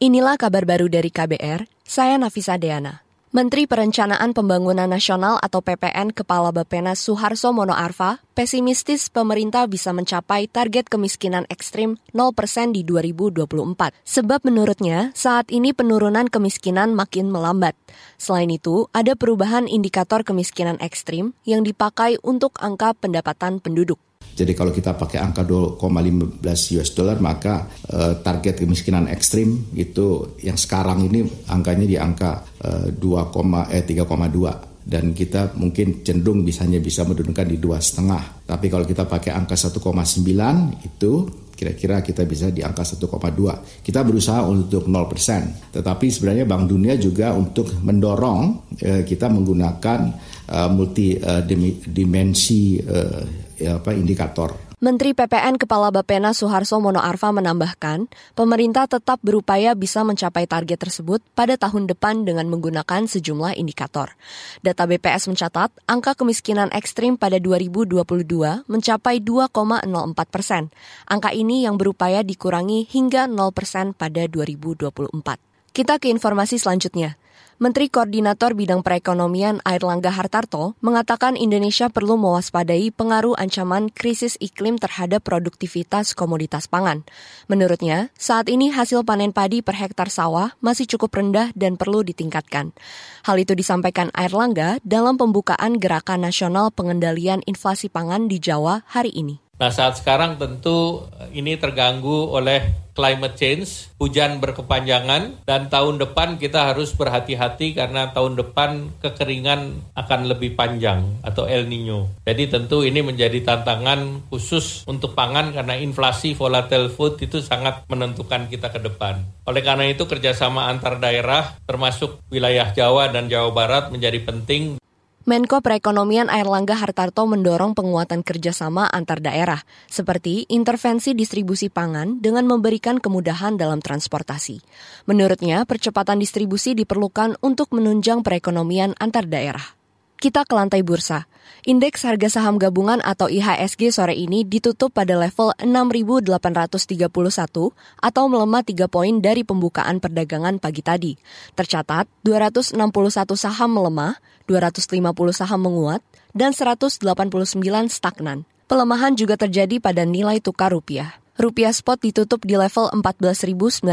Inilah kabar baru dari KBR, saya Nafisa Deana. Menteri Perencanaan Pembangunan Nasional atau PPN Kepala Bappenas Suharso Mono Arfa pesimistis pemerintah bisa mencapai target kemiskinan ekstrim 0% di 2024. Sebab menurutnya saat ini penurunan kemiskinan makin melambat. Selain itu, ada perubahan indikator kemiskinan ekstrim yang dipakai untuk angka pendapatan penduduk. Jadi kalau kita pakai angka 2,15 US dollar maka uh, target kemiskinan ekstrim itu yang sekarang ini angkanya di angka uh, 2, eh 3,2 dan kita mungkin cenderung bisanya bisa menurunkan di dua setengah. Tapi kalau kita pakai angka 1,9 itu kira-kira kita bisa di angka 1,2. Kita berusaha untuk 0%. Tetapi sebenarnya Bank Dunia juga untuk mendorong eh, kita menggunakan uh, multi uh, dimensi uh, ya, apa indikator. Menteri PPN Kepala Bapena Suharso Mono Arfa menambahkan, pemerintah tetap berupaya bisa mencapai target tersebut pada tahun depan dengan menggunakan sejumlah indikator. Data BPS mencatat, angka kemiskinan ekstrim pada 2022 mencapai 2,04 persen. Angka ini yang berupaya dikurangi hingga 0 persen pada 2024. Kita ke informasi selanjutnya. Menteri Koordinator Bidang Perekonomian Airlangga Hartarto mengatakan Indonesia perlu mewaspadai pengaruh ancaman krisis iklim terhadap produktivitas komoditas pangan. Menurutnya, saat ini hasil panen padi per hektar sawah masih cukup rendah dan perlu ditingkatkan. Hal itu disampaikan Airlangga dalam pembukaan Gerakan Nasional Pengendalian Inflasi Pangan di Jawa hari ini. Nah saat sekarang tentu ini terganggu oleh climate change, hujan berkepanjangan, dan tahun depan kita harus berhati-hati karena tahun depan kekeringan akan lebih panjang atau El Nino. Jadi tentu ini menjadi tantangan khusus untuk pangan karena inflasi volatile food itu sangat menentukan kita ke depan. Oleh karena itu kerjasama antar daerah termasuk wilayah Jawa dan Jawa Barat menjadi penting Menko Perekonomian Airlangga Hartarto mendorong penguatan kerjasama antar daerah, seperti intervensi distribusi pangan dengan memberikan kemudahan dalam transportasi. Menurutnya, percepatan distribusi diperlukan untuk menunjang perekonomian antar daerah. Kita ke lantai bursa. Indeks harga saham gabungan atau IHSG sore ini ditutup pada level 6.831 atau melemah 3 poin dari pembukaan perdagangan pagi tadi. Tercatat 261 saham melemah, 250 saham menguat, dan 189 stagnan. Pelemahan juga terjadi pada nilai tukar rupiah. Rupiah spot ditutup di level 14.920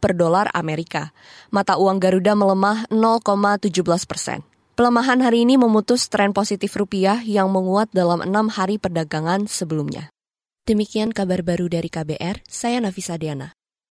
per dolar Amerika. Mata uang Garuda melemah 0,17 persen. Pelemahan hari ini memutus tren positif rupiah yang menguat dalam enam hari perdagangan sebelumnya. Demikian kabar baru dari KBR, saya Nafisa Diana.